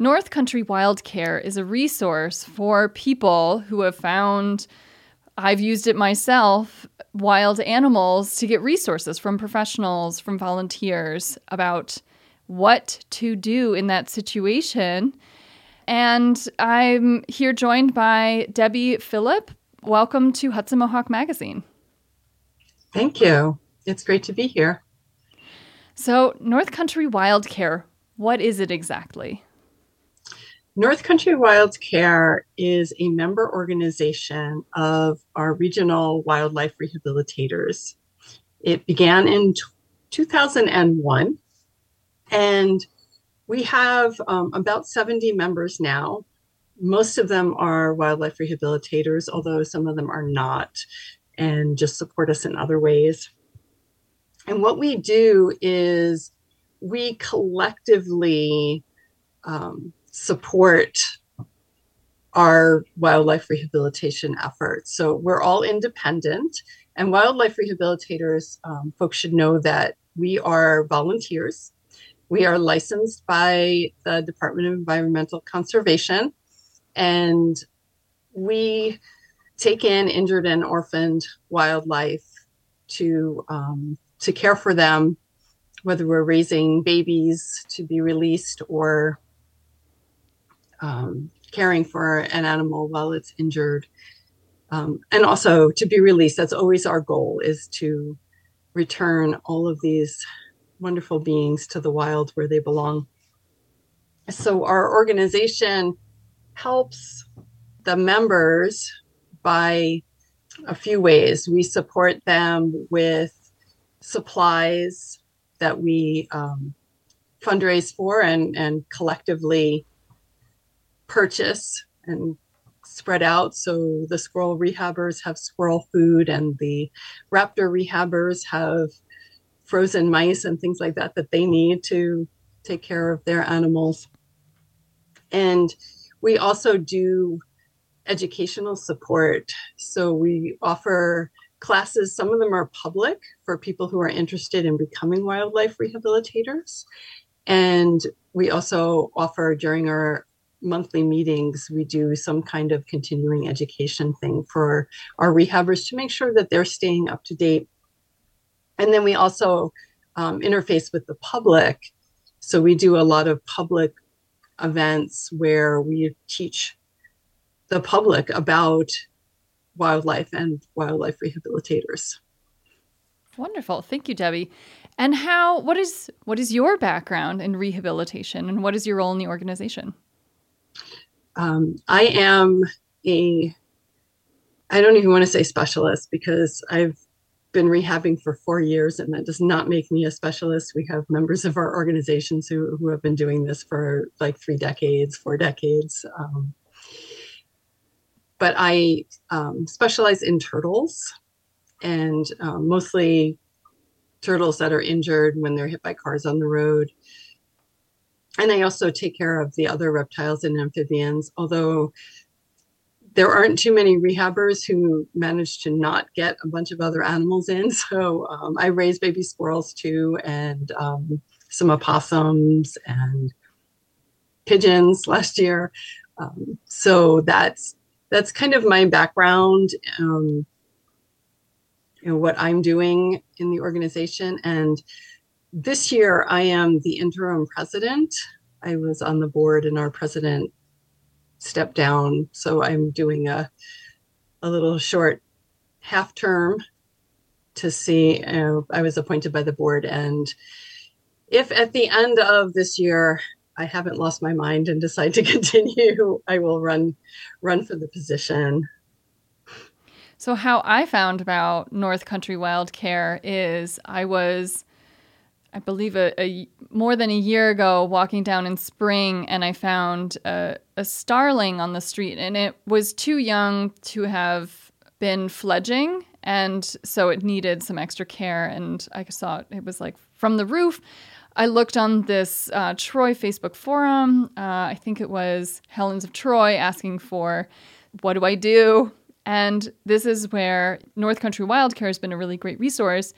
North Country Wild Care is a resource for people who have found, I've used it myself, wild animals to get resources from professionals, from volunteers about what to do in that situation. And I'm here joined by Debbie Phillip. Welcome to Hudson Mohawk Magazine. Thank you. It's great to be here. So, North Country Wild Care, what is it exactly? North Country Wild Care is a member organization of our regional wildlife rehabilitators. It began in 2001, and we have um, about 70 members now. Most of them are wildlife rehabilitators, although some of them are not and just support us in other ways. And what we do is we collectively um, support our wildlife rehabilitation efforts. So we're all independent, and wildlife rehabilitators, um, folks should know that we are volunteers. We are licensed by the Department of Environmental Conservation, and we take in injured and orphaned wildlife to um, to care for them, whether we're raising babies to be released or um, caring for an animal while it's injured. Um, and also to be released. That's always our goal is to return all of these wonderful beings to the wild where they belong. So our organization helps the members by a few ways. We support them with supplies that we um, fundraise for and, and collectively purchase and spread out. So the squirrel rehabbers have squirrel food, and the raptor rehabbers have frozen mice and things like that that they need to take care of their animals. And we also do educational support. So we offer classes, some of them are public for people who are interested in becoming wildlife rehabilitators. And we also offer during our monthly meetings, we do some kind of continuing education thing for our rehabbers to make sure that they're staying up to date. And then we also um, interface with the public. So we do a lot of public events where we teach the public about wildlife and wildlife rehabilitators. Wonderful. Thank you, Debbie. And how what is what is your background in rehabilitation and what is your role in the organization? Um, I am a, I don't even want to say specialist because I've been rehabbing for four years and that does not make me a specialist. We have members of our organizations who, who have been doing this for like three decades, four decades. Um, but I um, specialize in turtles and um, mostly turtles that are injured when they're hit by cars on the road and I also take care of the other reptiles and amphibians, although there aren't too many rehabbers who manage to not get a bunch of other animals in. So um, I raise baby squirrels too, and um, some opossums and pigeons last year. Um, so that's that's kind of my background. Um, you know what I'm doing in the organization, and this year I am the interim president. I was on the board and our president stepped down. So I'm doing a, a little short half term to see. Uh, I was appointed by the board. And if at the end of this year, I haven't lost my mind and decide to continue, I will run run for the position. So how I found about North Country Wild Care is I was I believe a, a, more than a year ago walking down in spring and I found a, a starling on the street and it was too young to have been fledging and so it needed some extra care and I saw it, it was like from the roof. I looked on this uh, Troy Facebook forum. Uh, I think it was Helens of Troy asking for what do I do? And this is where North Country Wild Care has been a really great resource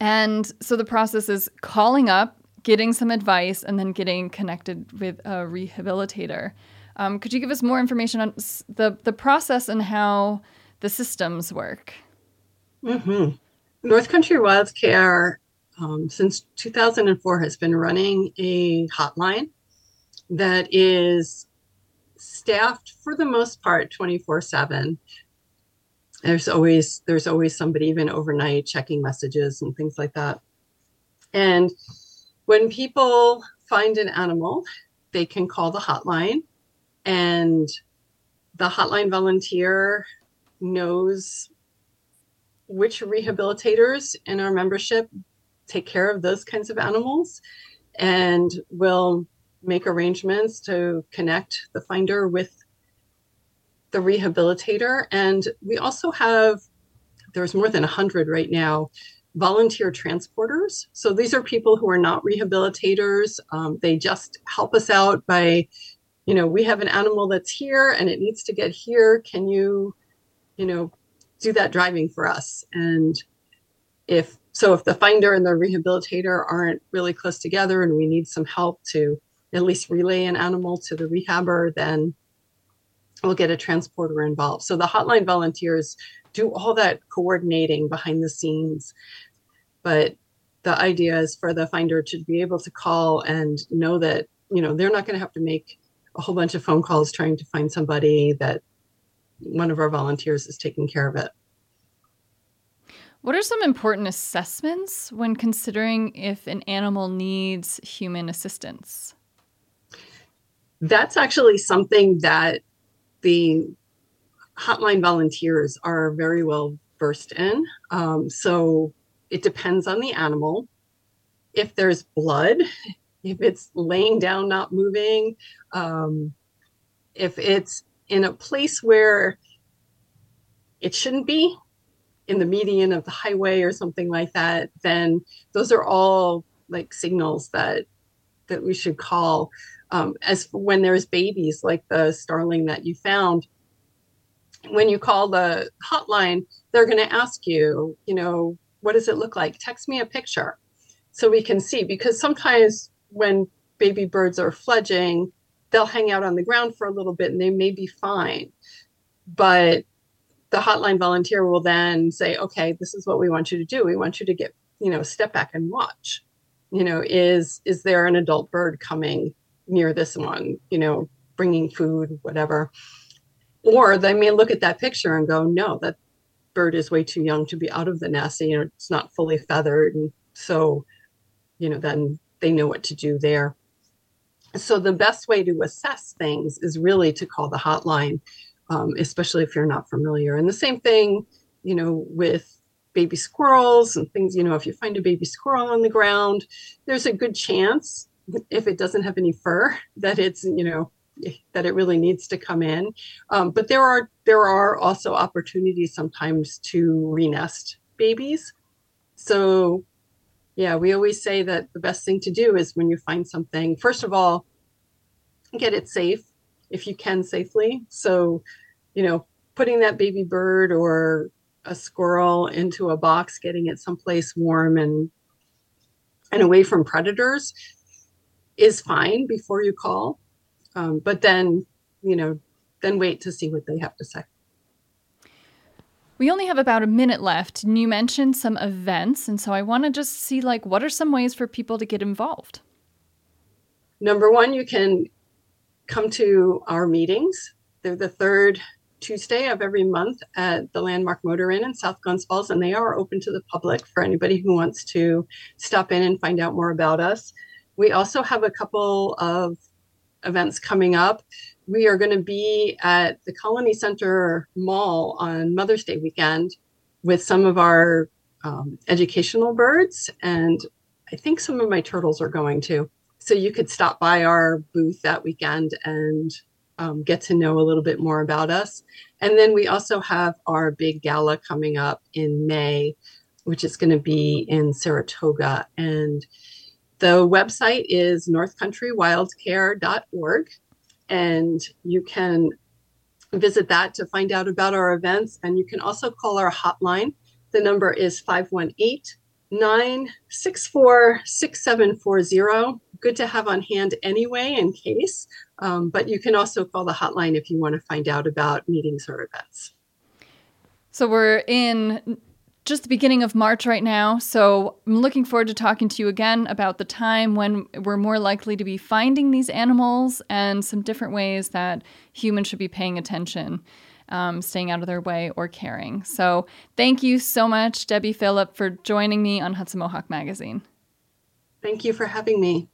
and so the process is calling up, getting some advice and then getting connected with a rehabilitator. Um, could you give us more information on the, the process and how the systems work? Mm-hmm. North Country Wild Care, um, since 2004, has been running a hotline that is staffed for the most part 24 7 there's always there's always somebody even overnight checking messages and things like that. And when people find an animal they can call the hotline and the hotline volunteer knows which rehabilitators in our membership take care of those kinds of animals and will make arrangements to connect the finder with the rehabilitator. And we also have, there's more than 100 right now, volunteer transporters. So these are people who are not rehabilitators. Um, they just help us out by, you know, we have an animal that's here and it needs to get here. Can you, you know, do that driving for us? And if so, if the finder and the rehabilitator aren't really close together and we need some help to at least relay an animal to the rehabber, then we'll get a transporter involved. So the hotline volunteers do all that coordinating behind the scenes. But the idea is for the finder to be able to call and know that, you know, they're not going to have to make a whole bunch of phone calls trying to find somebody that one of our volunteers is taking care of it. What are some important assessments when considering if an animal needs human assistance? That's actually something that the hotline volunteers are very well versed in. Um, so it depends on the animal. If there's blood, if it's laying down, not moving, um, if it's in a place where it shouldn't be, in the median of the highway or something like that, then those are all like signals that that we should call um, as when there's babies like the starling that you found when you call the hotline they're going to ask you you know what does it look like? Text me a picture so we can see because sometimes when baby birds are fledging they'll hang out on the ground for a little bit and they may be fine. But the hotline volunteer will then say okay this is what we want you to do. We want you to get you know step back and watch you know is is there an adult bird coming near this one, you know, bringing food, whatever. Or they may look at that picture and go, no, that bird is way too young to be out of the nest. You know, it's not fully feathered. And so, you know, then they know what to do there. So the best way to assess things is really to call the hotline, um, especially if you're not familiar. And the same thing, you know, with baby squirrels and things, you know, if you find a baby squirrel on the ground, there's a good chance if it doesn't have any fur that it's you know that it really needs to come in. Um, but there are there are also opportunities sometimes to renest babies. So yeah we always say that the best thing to do is when you find something first of all get it safe if you can safely. So you know putting that baby bird or a squirrel into a box getting it someplace warm and and away from predators is fine before you call. Um, but then, you know, then wait to see what they have to say. We only have about a minute left, and you mentioned some events, and so I want to just see like what are some ways for people to get involved. Number one, you can come to our meetings. They're the third Tuesday of every month at the Landmark Motor Inn in South Glens Falls, and they are open to the public for anybody who wants to stop in and find out more about us. We also have a couple of events coming up. We are going to be at the Colonie Center Mall on Mother's Day weekend with some of our um, educational birds, and I think some of my turtles are going to. So you could stop by our booth that weekend and um, get to know a little bit more about us. And then we also have our big gala coming up in May, which is going to be in Saratoga. And the website is northcountrywildcare.org, and you can visit that to find out about our events. And you can also call our hotline. The number is 518 964 6740. Good to have on hand anyway, in case. Um, but you can also call the hotline if you want to find out about meetings or events. So we're in just the beginning of March right now. So I'm looking forward to talking to you again about the time when we're more likely to be finding these animals and some different ways that humans should be paying attention um, staying out of their way, or caring. So thank you so much, Debbie Phillip, for joining me on Hudson Mohawk Magazine. Thank you for having me.